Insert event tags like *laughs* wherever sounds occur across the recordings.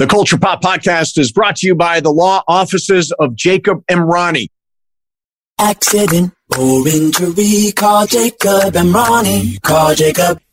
The Culture Pop Podcast is brought to you by the law offices of Jacob Emrani. Accident or injury, call Jacob Emrani. Call Jacob.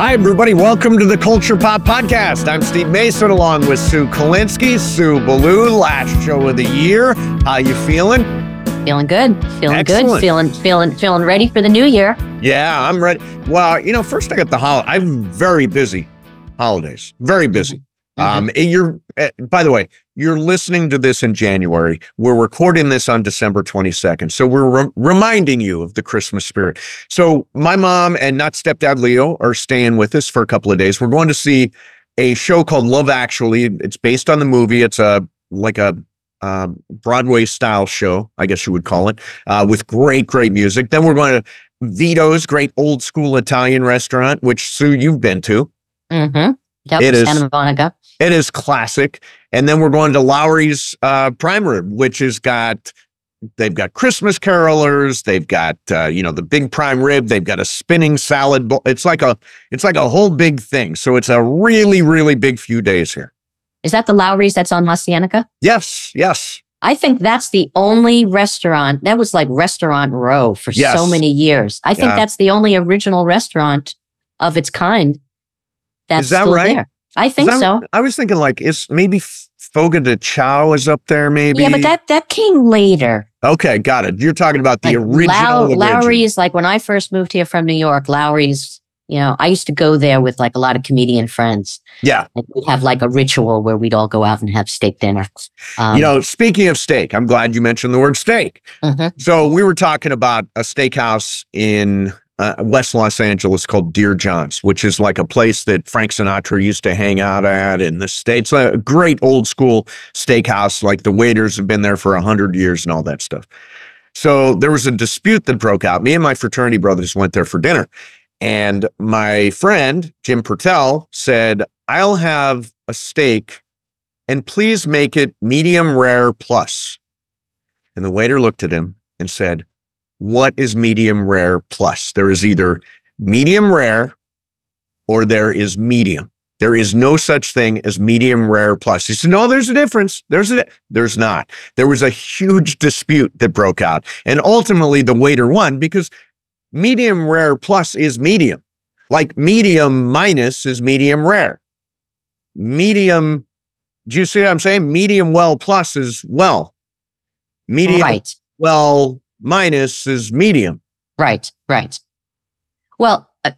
Hi, everybody. Welcome to the Culture Pop Podcast. I'm Steve Mason along with Sue Kolinsky. Sue Ballou, last show of the year. How you feeling? Feeling good. Feeling Excellent. good. Feeling feeling feeling ready for the new year. Yeah, I'm ready. Well, you know, first I got the holiday. I'm very busy holidays. Very busy. Um, and you're, uh, by the way, you're listening to this in January. We're recording this on December 22nd. So we're re- reminding you of the Christmas spirit. So my mom and not stepdad Leo are staying with us for a couple of days. We're going to see a show called Love Actually. It's based on the movie. It's a, like a, um, Broadway style show, I guess you would call it, uh, with great, great music. Then we're going to Vito's great old school Italian restaurant, which Sue, you've been to. Mm-hmm. Yep. It is- Santa Monica. It is classic. And then we're going to Lawry's uh, Prime Rib, which has got they've got Christmas carolers, they've got uh, you know the big prime rib, they've got a spinning salad bowl. It's like a it's like a whole big thing. So it's a really really big few days here. Is that the Lawry's that's on La Cienega? Yes, yes. I think that's the only restaurant that was like Restaurant Row for Yes. so many years. I think Yeah. that's the only original restaurant of its kind that's Is that right? there. I think so. I was thinking like is maybe Fogo de Chao is up there maybe. Yeah, but that that came later. Okay, got it. You're talking about the Like original. Low- Lawry's, like when I first moved here from New York, Lawry's, you know, I used to go there with like a lot of comedian friends. Yeah. And we'd have like a ritual where we'd all go out and have steak dinner. Um, you know, speaking of steak, I'm glad you mentioned the word steak. mhm. So we were talking about a steakhouse in uh, West Los Angeles called Dear John's, which is like a place that Frank Sinatra used to hang out at in the States. A great old school steakhouse. Like the waiters have been there for a hundred years and all that stuff. So there was a dispute that broke out. Me and my fraternity brothers went there for dinner. And my friend, Jim Pertel, said, I'll have a steak and please make it medium rare plus. And the waiter looked at him and said, What is medium rare plus? There is either medium rare or there is medium. There is no such thing as medium rare plus. He said, No, there's a difference. There's a there's not. There was a huge dispute that broke out. And ultimately the waiter won because medium rare plus is medium. Like medium minus is medium rare. Medium, do you see what I'm saying? Medium well plus is well. Medium Right, well minus is medium. right, right. Well, uh,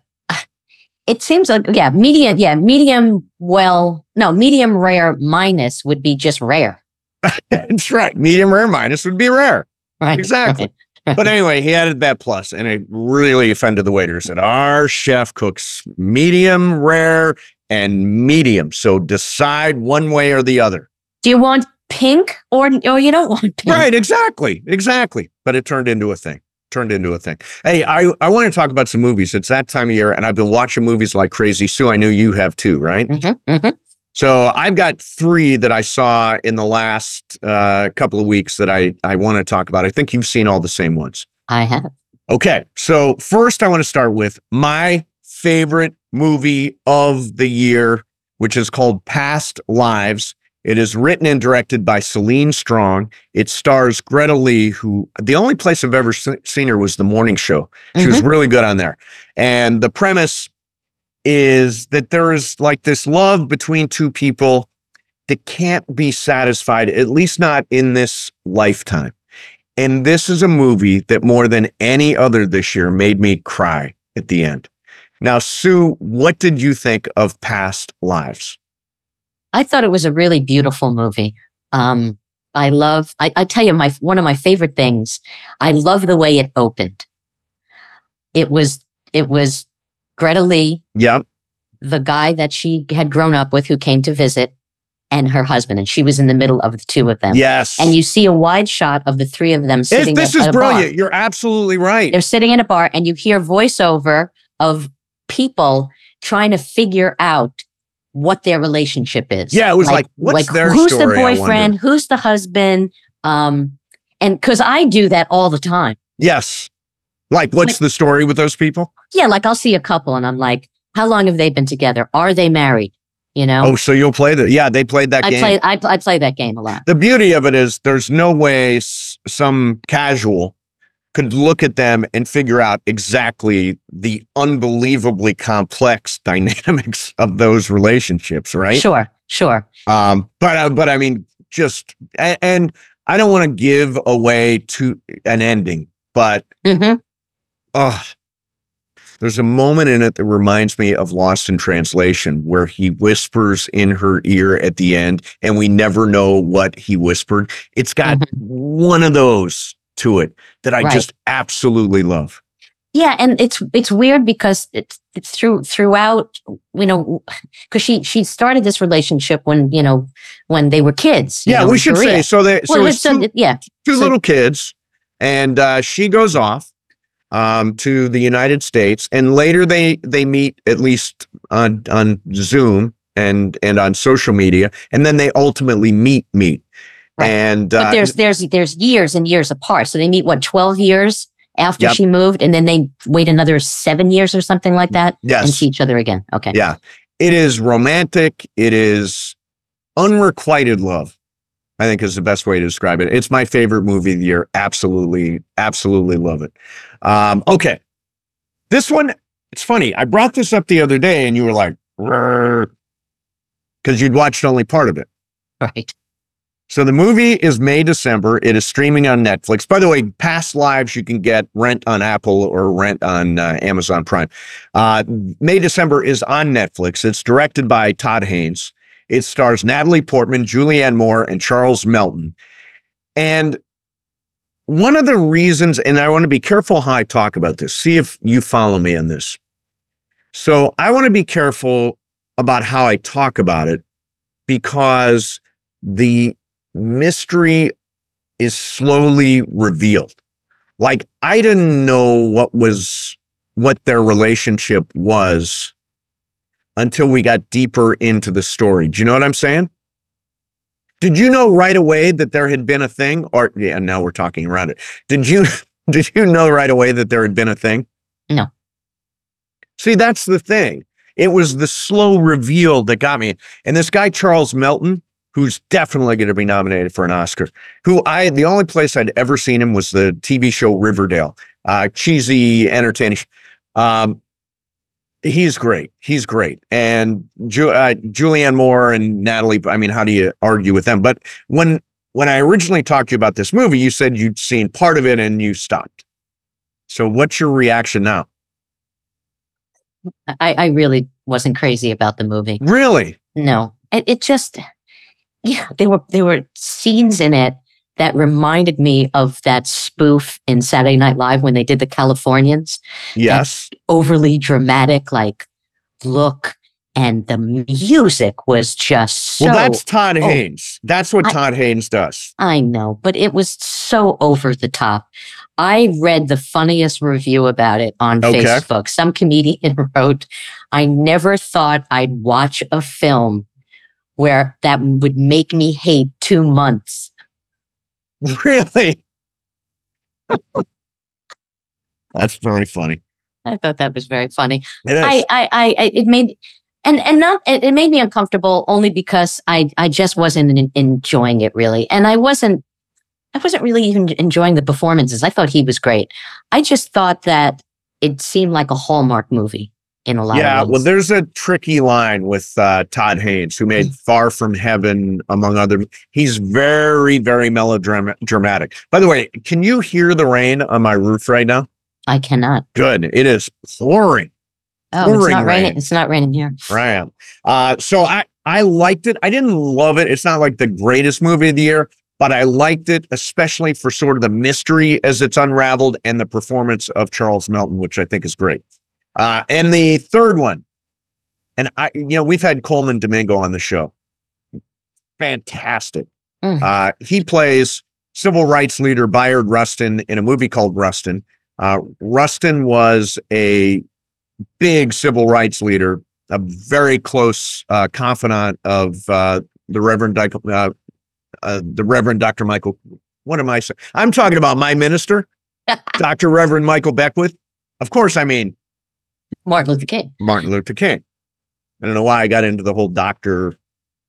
it seems like, yeah, medium, yeah, medium well, no, medium rare minus would be just rare. *laughs* That's right. Medium rare minus would be rare. Right. Exactly. right. But anyway, he added that plus, and it really offended the waiters. Said our chef cooks medium rare and medium, so decide one way or the other. Do you want pink or, or you don't want pink? Right? Exactly. Exactly. But it turned into a thing. Turned into a thing. Hey, I I want to talk about some movies. It's that time of year, and I've been watching movies like crazy. Sue, I know you have too, right? Mhm, mhm. So I've got three that I saw in the last uh, couple of weeks that I, I want to talk about. I think you've seen all the same ones. I have. Okay. So first I want to start with my favorite movie of the year, which is called Past Lives. It is written and directed by Celine Song. It stars Greta Lee, who the only place I've ever se- seen her was the morning show. She was mm-hmm. really good on there. And the premise is that there is like this love between two people that can't be satisfied, at least not in this lifetime. And this is a movie that more than any other this year made me cry at the end. Now, Sue, what did you think of Past Lives? I thought it was a really beautiful movie. Um, I love, I, I tell you, my, one of my favorite things, I love the way it opened. It was, it was Greta Lee, Yep. the guy that she had grown up with who came to visit. and her husband, and she was in the middle of the two of them. Yes. And you see a wide shot of the three of them sitting. this at, is at a bar. brilliant. You're absolutely right. They're sitting in a bar, and you hear voiceover of people trying to figure out what their relationship is. Yeah, it was like, what's their who's the boyfriend? Who's the husband? Um, and because I do that all the time. Yes. Like, what's the story with those people? Yeah, like I'll see a couple, and I'm like, how long have they been together? Are they married? You know, Oh, so you'll play that? Yeah, they played that I game. play I, I play that game a lot. the beauty of it is there's no way s- some casual could look at them and figure out exactly the unbelievably complex *laughs* dynamics of those relationships, right? Sure, sure. Um, but uh, but I mean, just and, and I don't want to give away to an ending, but hmm oh, there's a moment in it that reminds me of Lost in Translation where he whispers in her ear at the end, and we never know what he whispered. It's got Mhm. one of those to it that I Right. just absolutely love. Yeah, and it's it's weird because it's it's through throughout you know because she she started this relationship when you know when they were kids. you Yeah, know, we should Korea. say so. They, so Well, two, yeah, two so- little kids, and uh, she goes off um, to the United States, and later they they meet at least on on Zoom and and on social media, and then they ultimately meet meet. Right. And but uh, there's there's there's years and years apart. So they meet what twelve years after Yep. she moved, and then they wait another seven years or something like that, yes. and see each other again. Okay, yeah, it is romantic. It is unrequited love. I think is the best way to describe it. It's my favorite movie of the year. Absolutely, absolutely love it. Um, okay, this one. It's funny. I brought this up the other day, and you were like, because you'd watched only part of it. right. So the movie is May December. It is streaming on Netflix. By the way, past lives you can get rent on Apple or rent on uh, Amazon Prime. Uh, May December is on Netflix. It's directed by Todd Haynes. It stars Natalie Portman, Julianne Moore, and Charles Melton. And one of the reasons, and I want to be careful how I talk about this. See if you follow me on this. So I want to be careful about how I talk about it because the mystery is slowly revealed. Like I didn't know what was what their relationship was until we got deeper into the story. Do you know what I'm saying? Did you know right away that there had been a thing? Or yeah, now we're talking around it. Did you *laughs* did you know right away that there had been a thing? No. See, that's the thing. It was the slow reveal that got me. And this guy, Charles Melton, who's definitely going to be nominated for an Oscar, who I, the only place I'd ever seen him was the TV show Riverdale, uh, cheesy, entertaining. Um, he's great. He's great. And Ju- uh, Julianne Moore and Natalie, I mean, how do you argue with them? But when, when I originally talked to you about this movie, you said you'd seen part of it and you stopped. So what's your reaction now? I, I really wasn't crazy about the movie. Really? No, it, it just, yeah, there were there were scenes in it that reminded me of that spoof in Saturday Night Live when they did the Californians. Yes. Overly dramatic, like look, and the music was just so. well, that's Todd oh. Haynes. That's what I- Todd Haynes does. I know, but it was so over the top. I read the funniest review about it on Okay. Facebook. Some comedian *laughs* wrote, I never thought I'd watch a film where that would make me hate two months. Really? *laughs* That's very funny. I thought that was very funny. It is. I, I, I, it made, and, and not, it, made me uncomfortable only because I, I just wasn't en- enjoying it really. And I wasn't, I wasn't really even enjoying the performances. I thought he was great. I just thought that it seemed like a Hallmark movie in a lot yeah, well, there's a tricky line with uh, Todd Haynes, who Mm. made Far From Heaven, among other. He's very, very melodramatic. By the way, can you hear the rain on my roof right now? I cannot. Good. It is pouring. Oh, it's not raining. rain. It's not raining here. Right. Uh, so I, I liked it. I didn't love it. It's not like the greatest movie of the year, but I liked it, especially for sort of the mystery as it's unraveled and the performance of Charles Melton, which I think is great. Uh, and the third one, and I, you know, we've had Colman Domingo on the show. fantastic. Mm. Uh, he plays civil rights leader Bayard Rustin in a movie called Rustin. Uh, Rustin was a big civil rights leader, a very close uh, confidant of uh, the Reverend Dyke- uh, uh, the Reverend Dr. Michael. What am I saying? I'm talking about my minister, *laughs* Dr. Reverend Michael Beckwith. Of course, I mean Martin Luther King. Martin Luther King. I don't know why I got into the whole doctor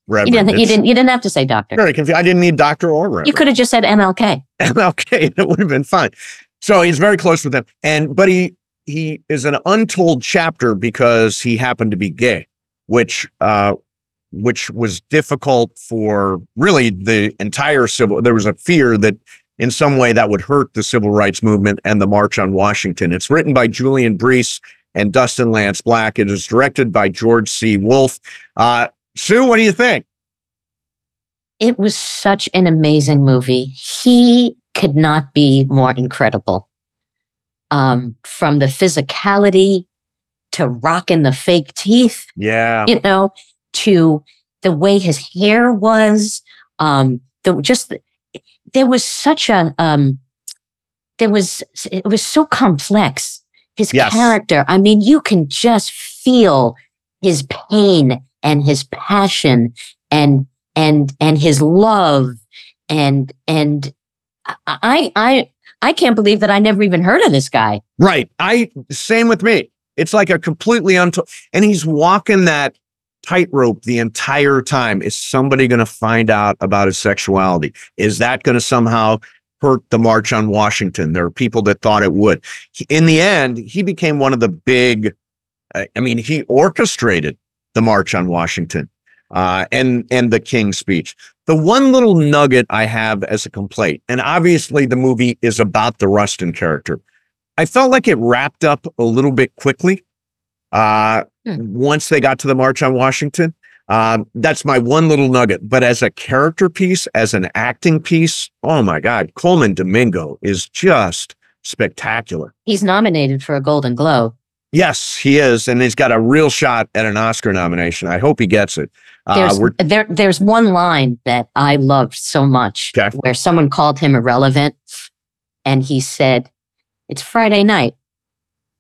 You didn't, you didn't. You didn't have to say doctor. Very confused. I didn't need doctor or Reverend. You could have just said MLK. MLK. It *laughs* would have been fine. So he's very close with them, and but he he is an untold chapter because he happened to be gay, which uh, which was difficult for really the entire civil. There was a fear that in some way that would hurt the civil rights movement and the March on Washington. It's written by Julian Breece and Dustin Lance Black. It is directed by George C. Wolfe. Uh, Sue, what do you think? It was such an amazing movie. He could not be more incredible. Um, from the physicality to rocking the fake teeth, Yeah, you know, to the way his hair was, um, the just there was such a um, there was it was so complex. His Yes. character, I mean, you can just feel his pain and his passion and and and his love and and I I I can't believe that I never even heard of this guy. Right. I same with me. It's like a completely untold, and he's walking that tightrope the entire time. Is somebody going to find out about his sexuality? Is that going to somehow hurt the March on Washington? There are people that thought it would. In the end, he became one of the big. I mean, he orchestrated the March on Washington uh, and and the King's speech. The one little nugget I have as a complaint, and obviously the movie is about the Rustin character. I felt like it wrapped up a little bit quickly uh, Hmm. once they got to the March on Washington. Um, that's my one little nugget. But as a character piece, as an acting piece, oh my God, Colman Domingo is just spectacular. He's nominated for a Golden Globe. Yes, he is. And he's got a real shot at an Oscar nomination. I hope he gets it. Uh, There's there there's one line that I loved so much Okay. where someone called him irrelevant and he said, It's Friday night.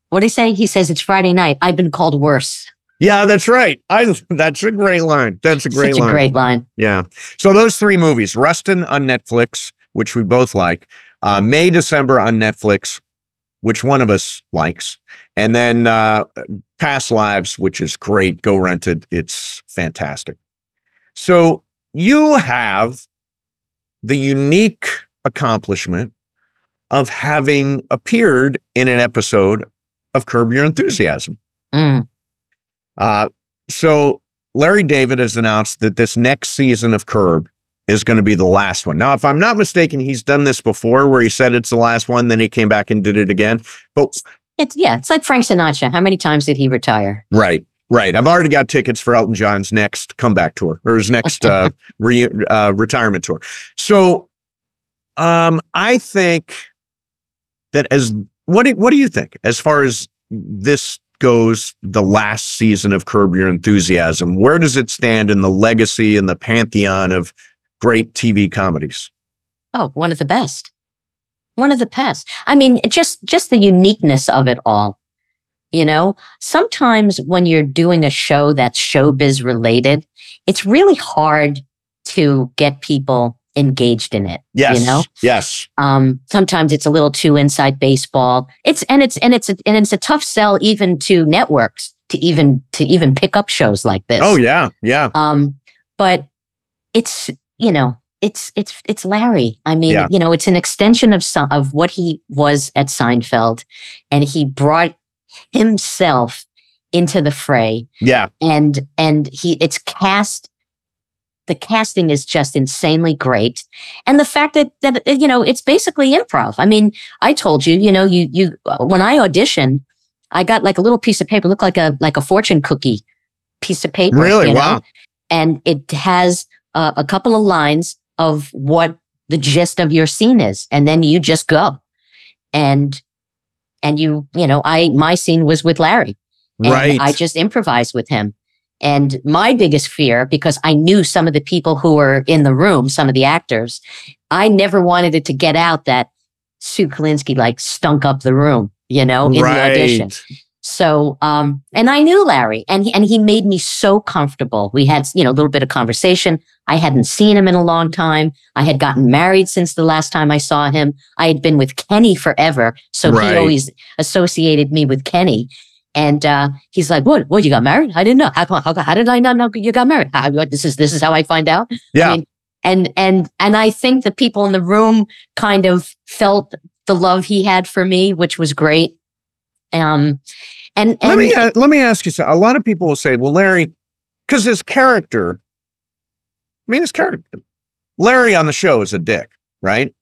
What did he say? He says it's Friday night. I've been called worse. Yeah, that's right. I, *laughs* that's a great line. That's a great Such line. a great line. Yeah. So those three movies, Rustin on Netflix, which we both like, uh, May, December on Netflix, which one of us likes, and then uh, Past Lives, which is great. Go rent it. It's fantastic. So you have the unique accomplishment of having appeared in an episode of Curb Your Enthusiasm. Mm. Uh, so Larry David has announced that this next season of Curb is going to be the last one. Now, if I'm not mistaken, he's done this before where he said it's the last one, then he came back and did it again. But It's yeah, it's like Frank Sinatra. How many times did he retire? right, right. I've already got tickets for Elton John's next comeback tour or his next uh, *laughs* re, uh, retirement tour. So, um, I think that as what do, what do you think as far as this goes? The last season of Curb Your Enthusiasm, where does it stand in the legacy and the pantheon of great TV comedies? Oh, one of the best. One of the best. I mean, just just the uniqueness of it all. You know, sometimes when you're doing a show that's showbiz related, it's really hard to get people engaged in it. Yes, You know? yes, Um, sometimes it's a little too inside baseball. It's and it's and it's a, and it's a tough sell even to networks to even to even pick up shows like this. oh yeah, yeah, Um, but it's you know it's it's it's Larry. I mean, Yeah. you know, it's an extension of some of what he was at Seinfeld, and he brought himself into the fray, yeah. and and he it's cast. The casting is just insanely great, and the fact that that you know it's basically improv. I mean, I told you, you know, you you when I auditioned, I got like a little piece of paper, looked like a like a fortune cookie piece of paper. Really? you know? Wow. and it has uh, a couple of lines of what the gist of your scene is and then you just go and and you you know i my scene was with larry and Right. i just improvised with him And my biggest fear, because I knew some of the people who were in the room, some of the actors, I never wanted it to get out that Sue Kolinsky like stunk up the room, you know, in the audition. So, um, and I knew Larry and he, and he made me so comfortable. We had, you know, a little bit of conversation. I hadn't seen him in a long time. I had gotten married since the last time I saw him. I had been with Kenny forever. So Right. he always associated me with Kenny. And, uh, he's like, what, what, you got married? I didn't know. How, come- how, how did I not know you got married? How, this is, this is how I find out. Yeah. I mean, and, and, and I think the people in the room kind of felt the love he had for me, which was great. Um, and, let me uh, let me ask you something. A lot of people will say, "Well, Larry, because his character, I mean, his character, Larry on the show is a dick, right?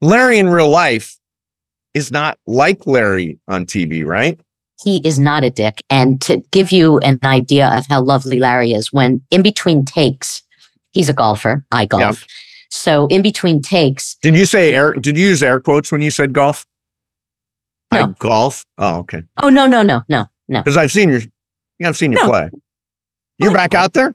Larry in real life is not like Larry on TV, right? He is not a dick. And to give you an idea of how lovely Larry is, when in between takes, he's a golfer. I golf. So in between takes, Did you say air? Did you use air quotes when you said golf? I No. golf. Oh, okay. oh no, no, no, no, no. Because I've seen your, yeah, I've seen you No. play. You're I- back out there.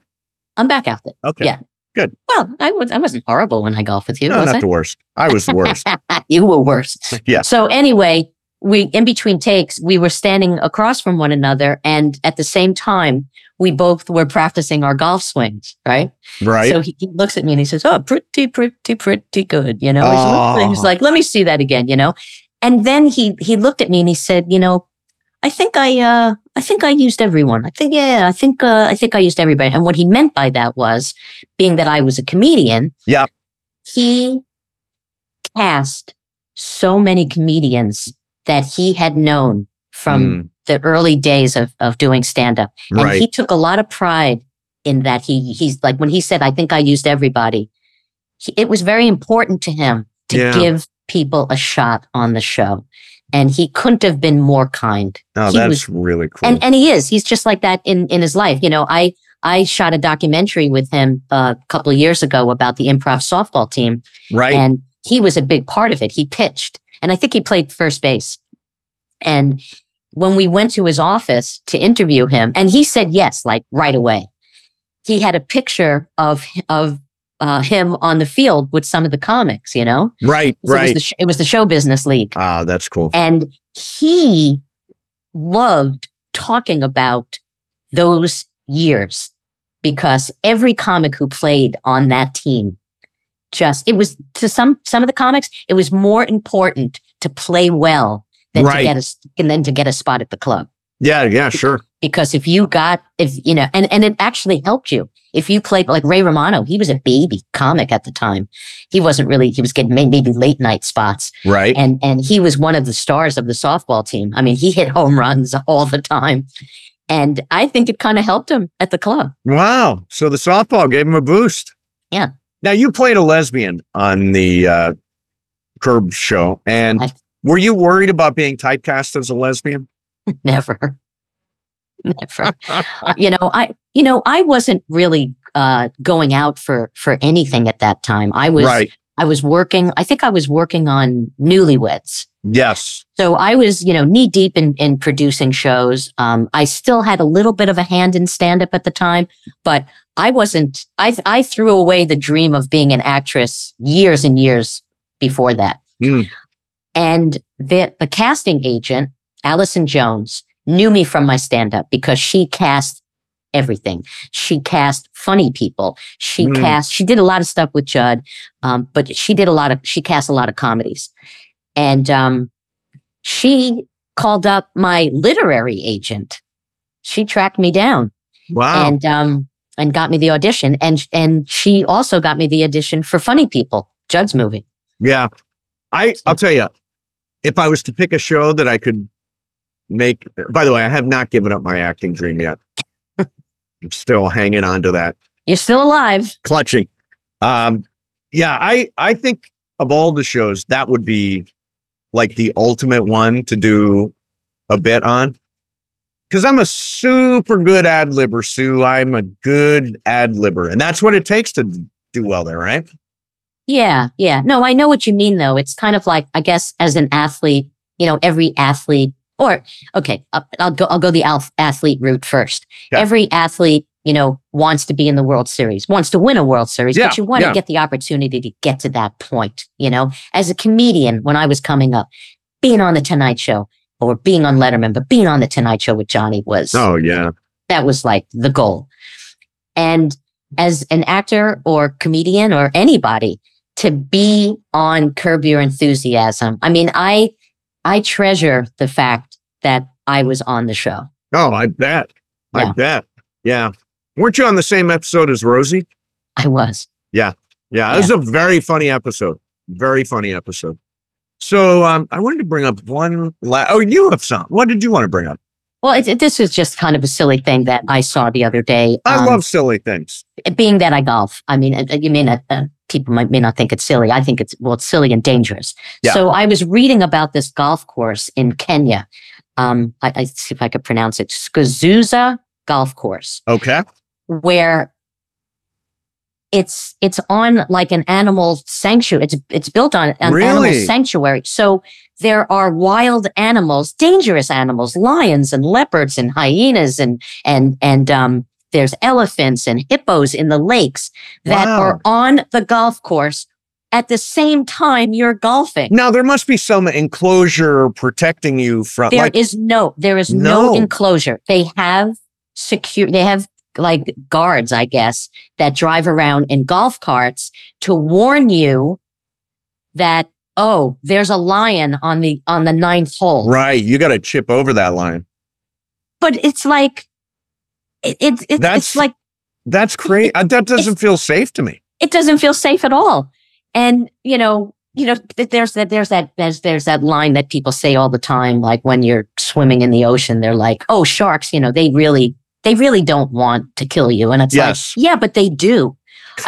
I'm back out there. Okay. Yeah. Good. Well, I was I wasn't horrible when I golfed with you, No, was not I? the worst. I was the worst. *laughs* you were worse. Yeah. So anyway, we in between takes, we were standing across from one another, and at the same time, we both were practicing our golf swings, right? right. So he, he looks at me and he says, "Oh, pretty, pretty, pretty good." You know, He's looking- he was Oh. like, "Let me see that again." You know, and then he he looked at me and he said, "You know, I think I uh I think I used everyone. I think yeah, I think uh, I think I used everybody." And what he meant by that was, being that I was a comedian, Yeah. he cast so many comedians that he had known from Mm, the early days of of doing stand up. And right. he took a lot of pride in that. He he's like when he said, "I think I used everybody." He, it was very important to him to Yeah. give people a shot on the show, and he couldn't have been more kind. oh, he that's was- really cool. And and he is. He's just like that in in his life. You know, I I shot a documentary with him uh, a couple of years ago about the improv softball team, right. and he was a big part of it. He pitched, and I think he played first base. And when we went to his office to interview him, and he said yes, like right away. He had a picture of of uh, him on the field with some of the comics. You know, right. So It was, Right. the sh- it was the show business league, Ah, that's cool. and he loved talking about those years because every comic who played on that team just it was to some some of the comics it was more important to play well than Right. to get a and then to get a spot at the club Yeah. Yeah. Sure. because if you got if you know and and it actually helped you if you played like Ray Romano he was a baby comic at the time he wasn't really he was getting maybe late night spots Right. and and he was one of the stars of the softball team. I mean, he hit home runs *laughs* all the time, and I think it kind of helped him at the club. Wow. So the softball gave him a boost. Yeah. Now you played a lesbian on the uh, Curb show, and I- were you worried about being typecast as a lesbian? *laughs* Never, never. *laughs* you know, I you know I wasn't really uh, going out for for anything at that time. I was right. I was working. I think I was working on Newlyweds. Yes. So I was, you know, knee deep in, in producing shows. Um, I still had a little bit of a hand in stand up at the time, but I wasn't, I, I threw away the dream of being an actress years and years before that. Hmm. And the, the casting agent, Allison Jones, knew me from my stand up because she cast everything. She cast funny people. She Hmm. cast, she did a lot of stuff with Judd, um, but she did a lot of, she cast a lot of comedies. And um, she called up my literary agent. She tracked me down Wow. and um, and got me the audition. And and she also got me the audition for Funny People, Judd's movie. yeah. I I'll tell you, if I was to pick a show that I could make. By the way, I have not given up my acting dream yet. *laughs* I'm still hanging on to that. You're still alive. clutching. Um, yeah, I I think of all the shows, that would be like the ultimate one to do a bit on. Because I'm a super good ad libber, Sue. I'm a good ad libber, and that's what it takes to do well there, right? Yeah, yeah. No, I know what you mean though. It's kind of like I guess as an athlete, you know, every athlete or okay, I'll, go. I'll go the alf- athlete route first. Yeah. Every athlete, you know, wants to be in the World Series, wants to win a World Series, Yeah, but you want to yeah. get the opportunity to get to that point. You know, as a comedian, when I was coming up, being on the Tonight Show or being on Letterman, but being on the Tonight Show with Johnny was Oh yeah. that was like the goal. And as an actor or comedian or anybody to be on Curb Your Enthusiasm, I mean, I I treasure the fact that I was on the show. Oh, I bet. I Yeah. bet. Yeah. Weren't you on the same episode as Rosie? I was. Yeah. Yeah, it was a very funny episode. Very funny episode. So um, I wanted to bring up one. La- oh, you have some. What did you want to bring up? Well, it, this was just kind of a silly thing that I saw the other day. I Um, love silly things. being that I golf. I mean, uh, you may not. Uh, people might may not think it's silly. I think it's well, it's silly and dangerous. Yeah. So I was reading about this golf course in Kenya. Um, I, I see if I could pronounce it. Skazuza Golf Course, Okay. where it's it's on like an animal sanctuary. It's it's built on an animal sanctuary. So there are wild animals, dangerous animals, lions and leopards and hyenas and and and um there's elephants and hippos in the lakes that Wow. are on the golf course at the same time you're golfing. Now there must be some enclosure protecting you from. There is like, no there is no. No. enclosure. They have secure they have like guards, I guess, that drive around in golf carts to warn you that oh, there's a lion on the on the ninth hole. right. You got to chip over that line. But it's like it, it, it That's- it's like That's crazy. that doesn't feel safe to me. it doesn't feel safe at all. And you know, you know, there's that, there's that, there's, there's that line that people say all the time, like when you're swimming in the ocean, they're like, "Oh, sharks, you know, they really, they really don't want to kill you," and it's Yes. like, yeah, but they do.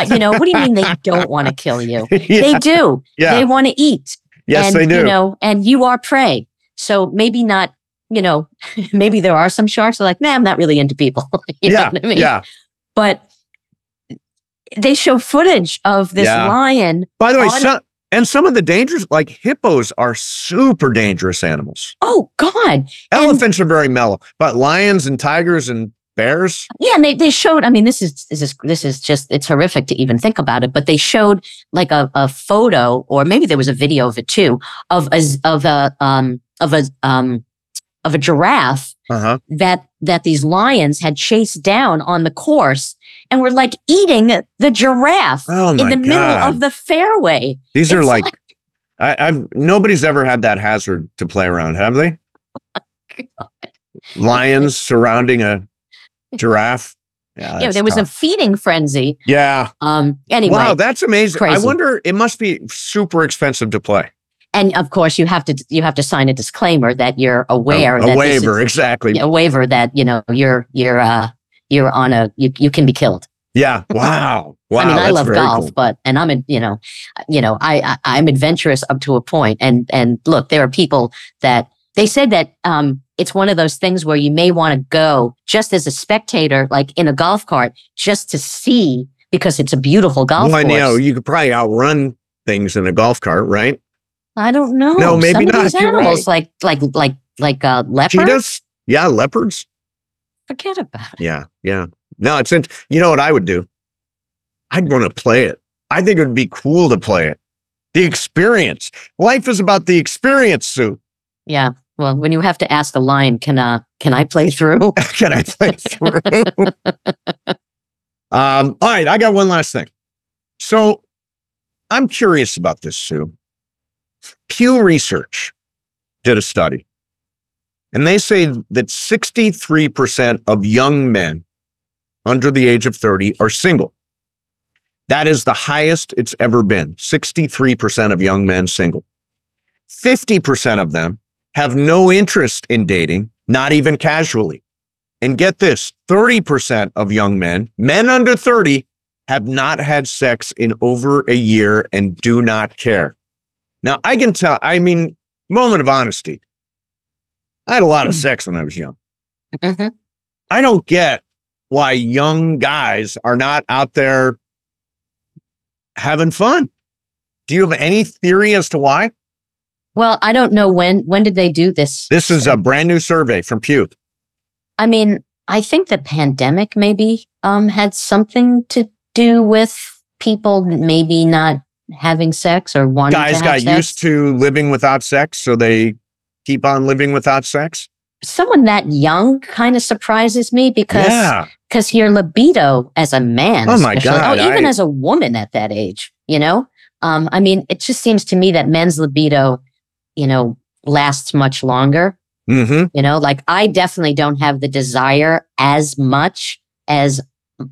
You know, what do you mean they *laughs* don't want to kill you? *laughs* yeah. They do. yeah. They want to eat. yes, and, they do. You know, and you are prey. So maybe not. You know, *laughs* maybe there are some sharks are like, nah, I'm not really into people. you know yeah. what I mean? Yeah. But they show footage of this Yeah. lion By the way, some, and some of the dangerous, like hippos, are super dangerous animals. Oh God! And- Elephants are very mellow, but lions and tigers and bears. Yeah, and they, they showed. I mean, this is this is this is just it's horrific to even think about it. But they showed like a, a photo, or maybe there was a video of it too, of a of a um of a um of a giraffe Uh huh. that that these lions had chased down on the course and were like eating the giraffe Oh in the middle of the fairway. These are It's like, I, I've nobody's ever had that hazard to play around, have they? *laughs* Lions surrounding a giraffe. Yeah, yeah, there was a feeding frenzy. yeah. Um. Anyway, Wow, that's amazing. I wonder. It must be super expensive to play. and of course you have to you have to sign a disclaimer that you're aware a, that a this is- waiver, exactly. a waiver that you know you're you're uh you're on a you, you can be killed. Yeah. Wow. *laughs* Wow. I mean, I love golf, cool. but and I'm a you know, you know, I, I I'm adventurous up to a point, and and look, there are people that they said that um it's one of those things where you may want to go just as a spectator, like in a golf cart, just to see because it's a beautiful golf Well, course. you know, you could probably outrun things in a golf cart, right? I don't know. No, maybe Some of not. these You're animals, like like like like uh, leopards. Cheetahs? Yeah, leopards. Forget about it. Yeah, yeah. No, it's in, you know what I would do? I'd want to play it. I think it would be cool to play it. The experience. Life is about the experience, Sue. Yeah. Well, when you have to ask the line, can uh can I play through? *laughs* Can I play through? *laughs* um, all right, I got one last thing. So I'm curious about this, Sue. Pew Research did a study, and they say that 63% of young men under the age of 30 are single. That is the highest it's ever been. 63% of young men single. 50% of them have no interest in dating, not even casually. And get this 30% of young men, men under 30, have not had sex in over a year and do not care. Now, I can tell, I mean, moment of honesty. I had a lot of sex when I was young. Mhm. I don't get why young guys are not out there having fun. Do you have any theory as to why? Well, I don't know when. When did they do this? This is a brand new survey from Pew. I mean, I think the pandemic maybe um, had something to do with people maybe not having sex or wanting Guys to got sex. used to living without sex, so they keep on living without sex. Someone that young kind of surprises me because yeah. because your libido as a man, Oh my God, oh, even I- as a woman at that age, you know, um, I mean, it just seems to me that men's libido, you know, lasts much longer. hmm You know, like I definitely don't have the desire as much as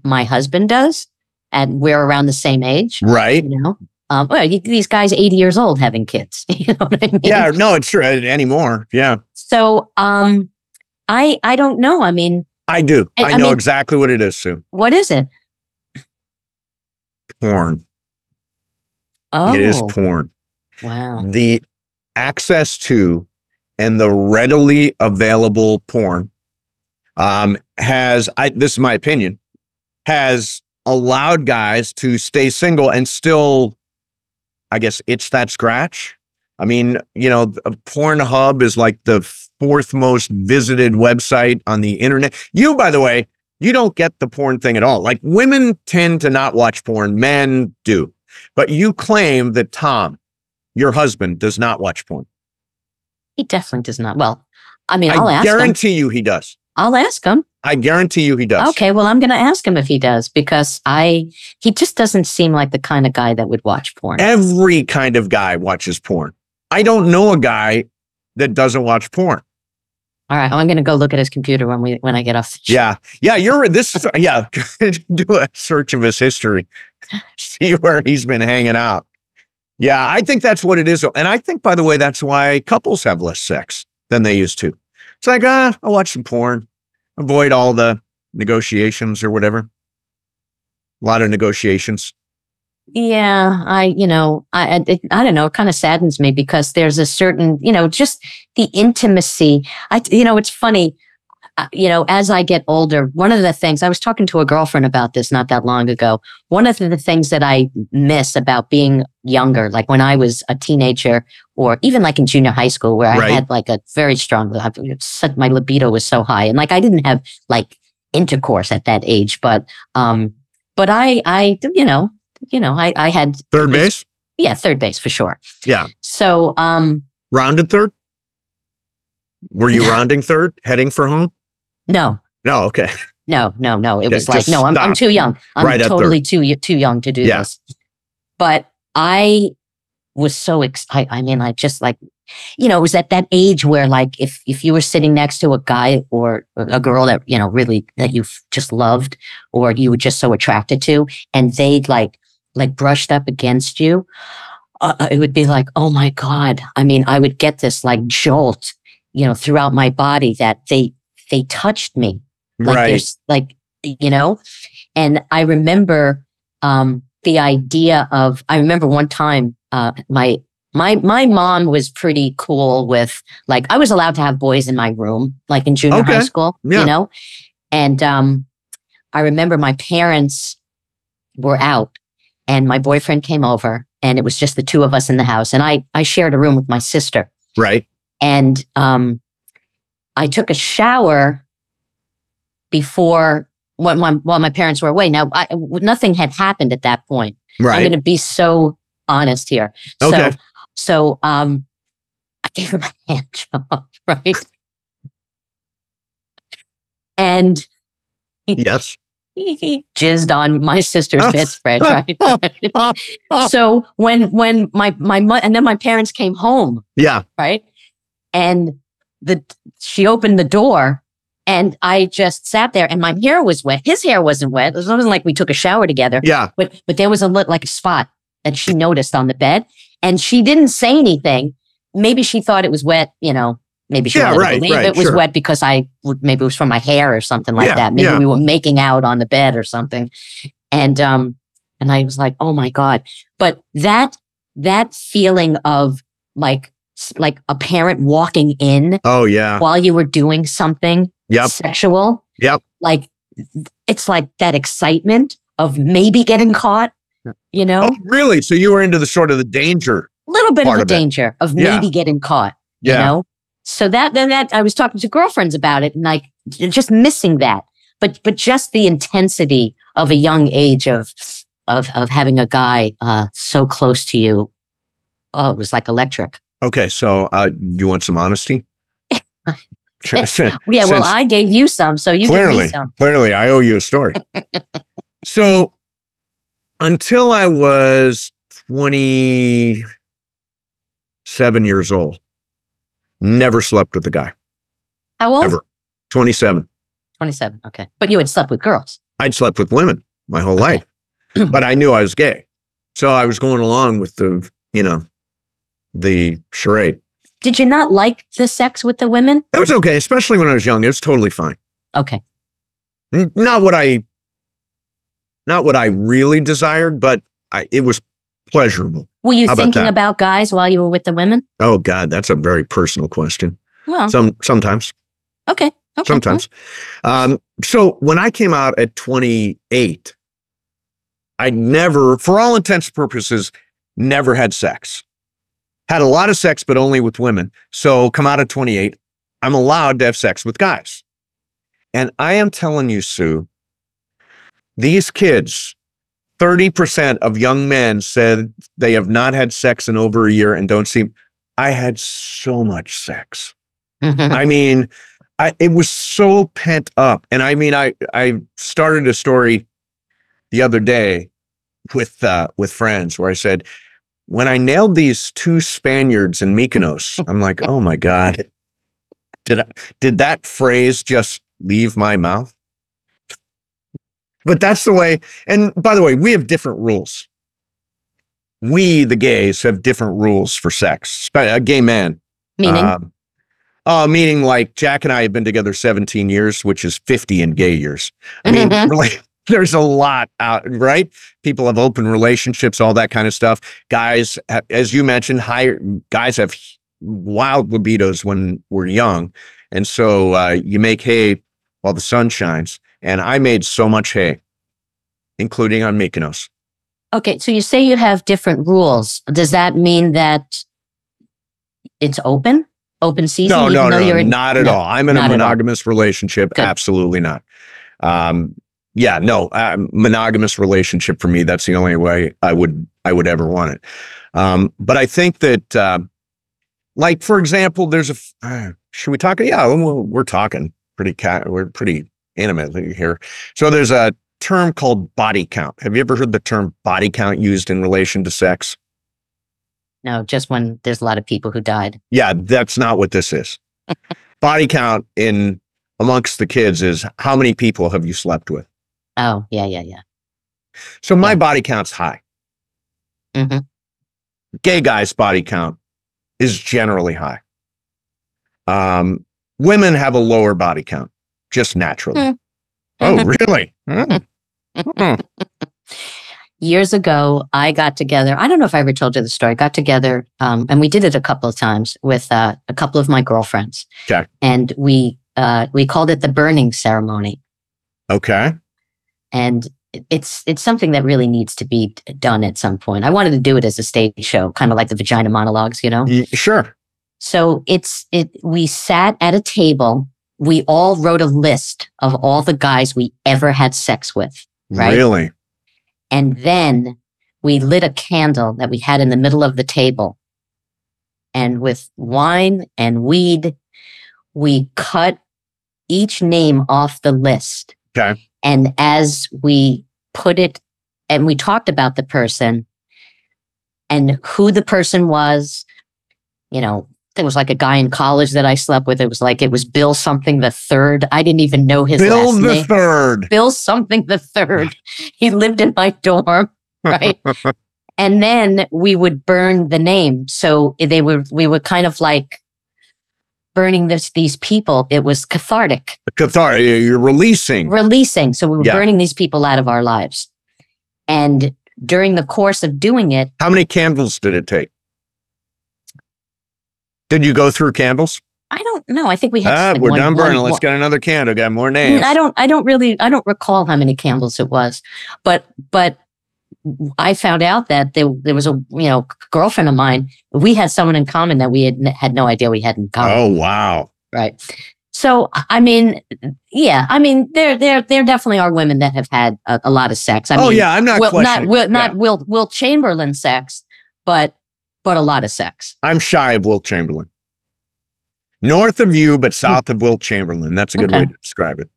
my husband does, and we're around the same age. Right. You know, um, well, these guys eighty years old having kids. *laughs* You know what I mean? Yeah. No, it's true anymore. Yeah. So, um, I I don't know. I mean, I do. I- I, I know mean- exactly what it is, Sue. what is it? Porn. Oh, It is porn. wow. The access to and the readily available porn um, has, I, this is my opinion, has allowed guys to stay single and still, I guess, it's that scratch. I mean, you know, Pornhub is like the fourth most visited website on the internet. You, by the way, you don't get the porn thing at all. Like women tend to not watch porn, men do. But you claim that Tom, your husband, does not watch porn. He definitely does not. Well, I mean, I'll I ask him. guarantee you he does. I'll ask him. I guarantee you he does. Okay, well, I'm going to ask him if he does because I he just doesn't seem like the kind of guy that would watch porn. Every kind of guy watches porn. I don't know a guy that doesn't watch porn. All right, I'm going to go look at his computer when we when I get off. The show. Yeah. Yeah. You're this. Yeah. *laughs* Do a search of his history. *laughs* See where he's been hanging out. Yeah. I think that's what it is. And I think, by the way, that's why couples have less sex than they used to. It's like, ah, I'll watch some porn, avoid all the negotiations or whatever. A lot of negotiations. Yeah, I you know I I, don't know. It kind of saddens me because there's a certain you know just the intimacy. I you know it's funny. Uh, you know, as I get older, one of the things I was talking to a girlfriend about this not that long ago. One of the things that I miss about being younger, like when I was a teenager or even like in junior high school, where Right. I had like a very strong, I- it's such- my libido was so high, and like I didn't have like intercourse at that age, but um, but I I you know you know I I had Third base? yeah, third base for sure. Yeah. So, um, Rounded third? Were you rounding third, heading for home? No, No. Okay. no, no, no. It Yeah, was like, no, I'm, I'm too young. I'm Right totally too too young to do Yeah. this. But I was so excited. I mean, I just like, you know, it was at that age where, like, if if you were sitting next to a guy or a girl that you know really that you just loved or you were just so attracted to, and they like like brushed up against you, uh, it would be like, oh my god. I mean, I would get this like jolt, you know, throughout my body that they they touched me like right. there's like you know and i remember um the idea of i remember one time uh my my my mom was pretty cool with like i was allowed to have boys in my room like in junior high school Yeah. you know and um i remember my parents were out and my boyfriend came over and it was just the two of us in the house and i i shared a room with my sister Right. and um, I took a shower before when my, while my parents were away. Now, I, nothing had happened at that point. Right. I'm going to be so honest here. Okay. So, so um, I gave him a *laughs* hand job, right? And yes. he, he jizzed on my sister's *laughs* bedspread, right? *laughs* so when when my my mo- and then my parents came home, Yeah. right? And the she opened the door and I just sat there and my hair was wet. His hair wasn't wet. It wasn't like we took a shower together, Yeah. but but there was a lit like a spot that she noticed on the bed and she didn't say anything. Maybe she thought it was wet, you know. Maybe she Yeah, right, believe right, it was sure. wet because I maybe it was from my hair or something like Yeah, that. Maybe yeah. we were making out on the bed or something. And um and I was like, "Oh my god." But that that feeling of like like a parent walking in Oh yeah. while you were doing something Yep. sexual. Yep. Like it's like that excitement of maybe getting caught, you know? Oh really? So you were into the sort of the danger. A little bit of the of it. danger of Yeah. maybe getting caught. Yeah. You know? So that then that I was talking to girlfriends about it and like just missing that. But but just the intensity of a young age of of of having a guy uh so close to you. Oh, it was like electric. Okay, so uh, you want some honesty? *laughs* Yeah, well, I gave you some, so you give me clearly, some. clearly, I owe you a story. *laughs* so, until I was twenty-seven years old, never slept with a guy. How old? Ever. Twenty-seven. 27. Okay. But you had slept with girls. I'd slept with women my whole life, but I knew I was gay, so I was going along with the, you know, the charade. Did you not like the sex with the women? It was okay, especially when I was young. It was totally fine. Okay. Not what I, not what I really desired, but I, it was pleasurable. Were you How about thinking that? about guys while you were with the women? Oh God, that's a very personal question. Well, Some sometimes, okay. okay. sometimes. Um, so when I came out at 28, I never, for all intents and purposes, never had sex. Had a lot of sex, but only with women. So come out at 28, I'm allowed to have sex with guys. And I am telling you, Sue, these kids, 30% of young men said they have not had sex in over a year and don't seem. I had so much sex. *laughs* I mean, I, it was so pent up. And I mean, I, I started a story the other day with, uh, with friends where I said, when I nailed these two Spaniards in Mykonos, *laughs* I'm like, oh my God, did I, did that phrase just leave my mouth? But that's the way. And by the way, we have different rules. We, the gays, have different rules for sex. A gay man, Meaning, um, uh, meaning like Jack and I have been together 17 years, which is 50 in gay years. I mean, Mhm. There's a lot out, right? People have open relationships, all that kind of stuff. Guys, as you mentioned, higher guys have wild libidos when we're young. And so uh, you make hay while the sun shines. And I made so much hay, including on Mykonos. okay. So you say you have different rules. Does that mean that it's open? Open season? No, no, no, you're in- not at no, all. I'm in a not at all. monogamous relationship. Good. Absolutely not. Um, yeah, no, uh, monogamous relationship for me. That's the only way I would I would ever want it. Um, but I think that, uh, like for example, there's a. Uh, should we talk? Yeah, we're, we're talking pretty. Ca- we're pretty intimately here. So there's a term called body count. Have you ever heard the term body count used in relation to sex? No, just when there's a lot of people who died. Yeah, that's not what this is. *laughs* Body count in amongst the kids is how many people have you slept with? Oh, yeah, yeah, yeah. So my Yeah. body count's high. Mhm. Gay guys' body count is generally high. Um, women have a lower body count, just naturally. Hmm. Oh, Mhm. really? Hmm. *laughs* Years ago, I got together. I don't know if I ever told you the story. I got together, um, and we did it a couple of times with uh, a couple of my girlfriends. Okay. And we uh, we called it the burning ceremony. Okay. And it's it's something that really needs to be done at some point. I wanted to do it as a stage show, kind of like the vagina monologues, you know. Y- Sure. So it's it. We sat at a table. We all wrote a list of all the guys we ever had sex with, Right. Really? and then we lit a candle that we had in the middle of the table. And with wine and weed, we cut each name off the list. Okay. And as we put it, and we talked about the person and who the person was, you know, there was like a guy in college that I slept with. It was like it was Bill something the third. I didn't even know his name. Bill the name. third. Bill something the third. he lived in my dorm, *laughs* right? and then we would burn the name. So they were we were kind of like burning this these people. It was cathartic, Cathar, you're releasing. releasing. So we were Yeah. burning these people out of our lives. And during the course of doing it, How many candles did it take? Did you go through candles? I don't know. I think we had Ah, like we're one- done burning. one- Let's get another candle. Got more Mm, names. I don't I don't really I don't recall how many candles it was. But but I found out that there, there was a you know girlfriend of mine. We had someone in common that we had had no idea we had in common. Oh wow. Right. So I mean, yeah, I mean, there there there definitely are women that have had a, a lot of sex. I oh mean, yeah, I'm not Will, not. Will, not Yeah. Will Wilt Chamberlain sex, but but a lot of sex. I'm shy of Wilt Chamberlain. North of you, but south of Wilt Chamberlain. That's a good way to describe it.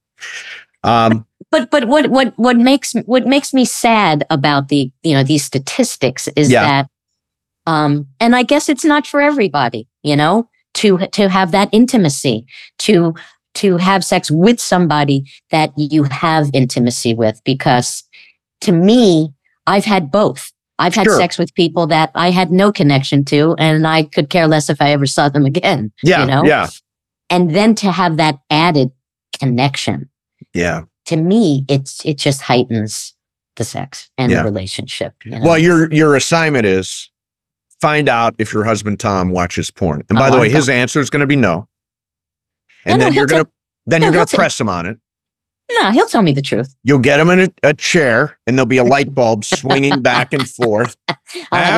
Um, But but what what what makes what makes me sad about the you know these statistics is Yeah. that um and I guess it's not for everybody, you know, to to have that intimacy, to to have sex with somebody that you have intimacy with because to me I've had both. I've had Sure. sex with people that I had no connection to and I could care less if I ever saw them again, yeah, you know. yeah, And then to have that added connection yeah. To me, it's it just heightens the sex and Yeah. the relationship. you know? Well, your your assignment is find out if your husband Tom watches porn. And by Oh, the way, I'm his answer is going to be no. And No, no, then you're he'll going to then no, you're going he'll to ta- press him on it. no, he'll tell me the truth. You'll get him in a, a chair, and there'll be a light bulb *laughs* swinging back and forth. Have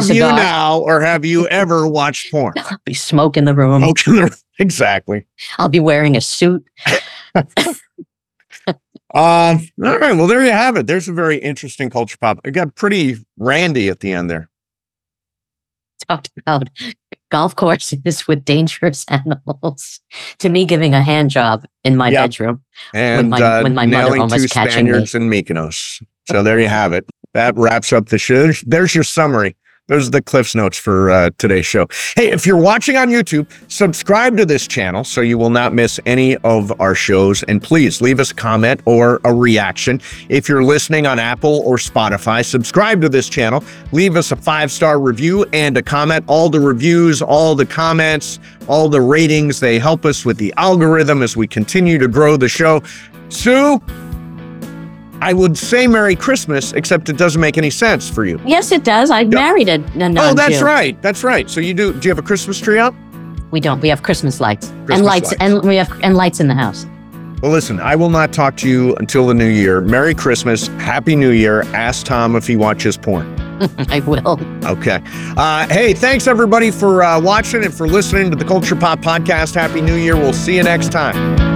have you now, or have you *laughs* ever watched porn? I'll be smoke in the room. Okay, *laughs* exactly. I'll be wearing a suit. Um, all right. Well, there you have it. There's a very interesting culture pop. It got pretty randy at the end there. Talked about golf courses with dangerous *laughs* animals. To me, giving a hand job in my Yeah. bedroom. And my- uh, when my mother almost catching me. Spaniards in Mykonos. So there you have it. That wraps up the show. There's, there's your summary. Those are the Cliff's notes for uh, today's show. Hey, if you're watching on YouTube, subscribe to this channel so you will not miss any of our shows. And please leave us a comment or a reaction. If you're listening on Apple or Spotify, subscribe to this channel. Leave us a five star review and a comment. All the reviews, all the comments, all the ratings, they help us with the algorithm as we continue to grow the show. Sue, I would say Merry Christmas, except it doesn't make any sense for you. Yes, it does. I married a, a non Oh, that's right. That's right. So you do? Do you have a Christmas tree up? We don't. We have Christmas lights Christmas and lights, lights. and we have and lights in the house. Well, listen. I will not talk to you until the new year. Merry Christmas, Happy New Year. Ask Tom if he watches porn. *laughs* I will. Okay. Uh, hey, thanks everybody for uh, watching and for listening to the Culture Pop Podcast. Happy New Year. We'll see you next time.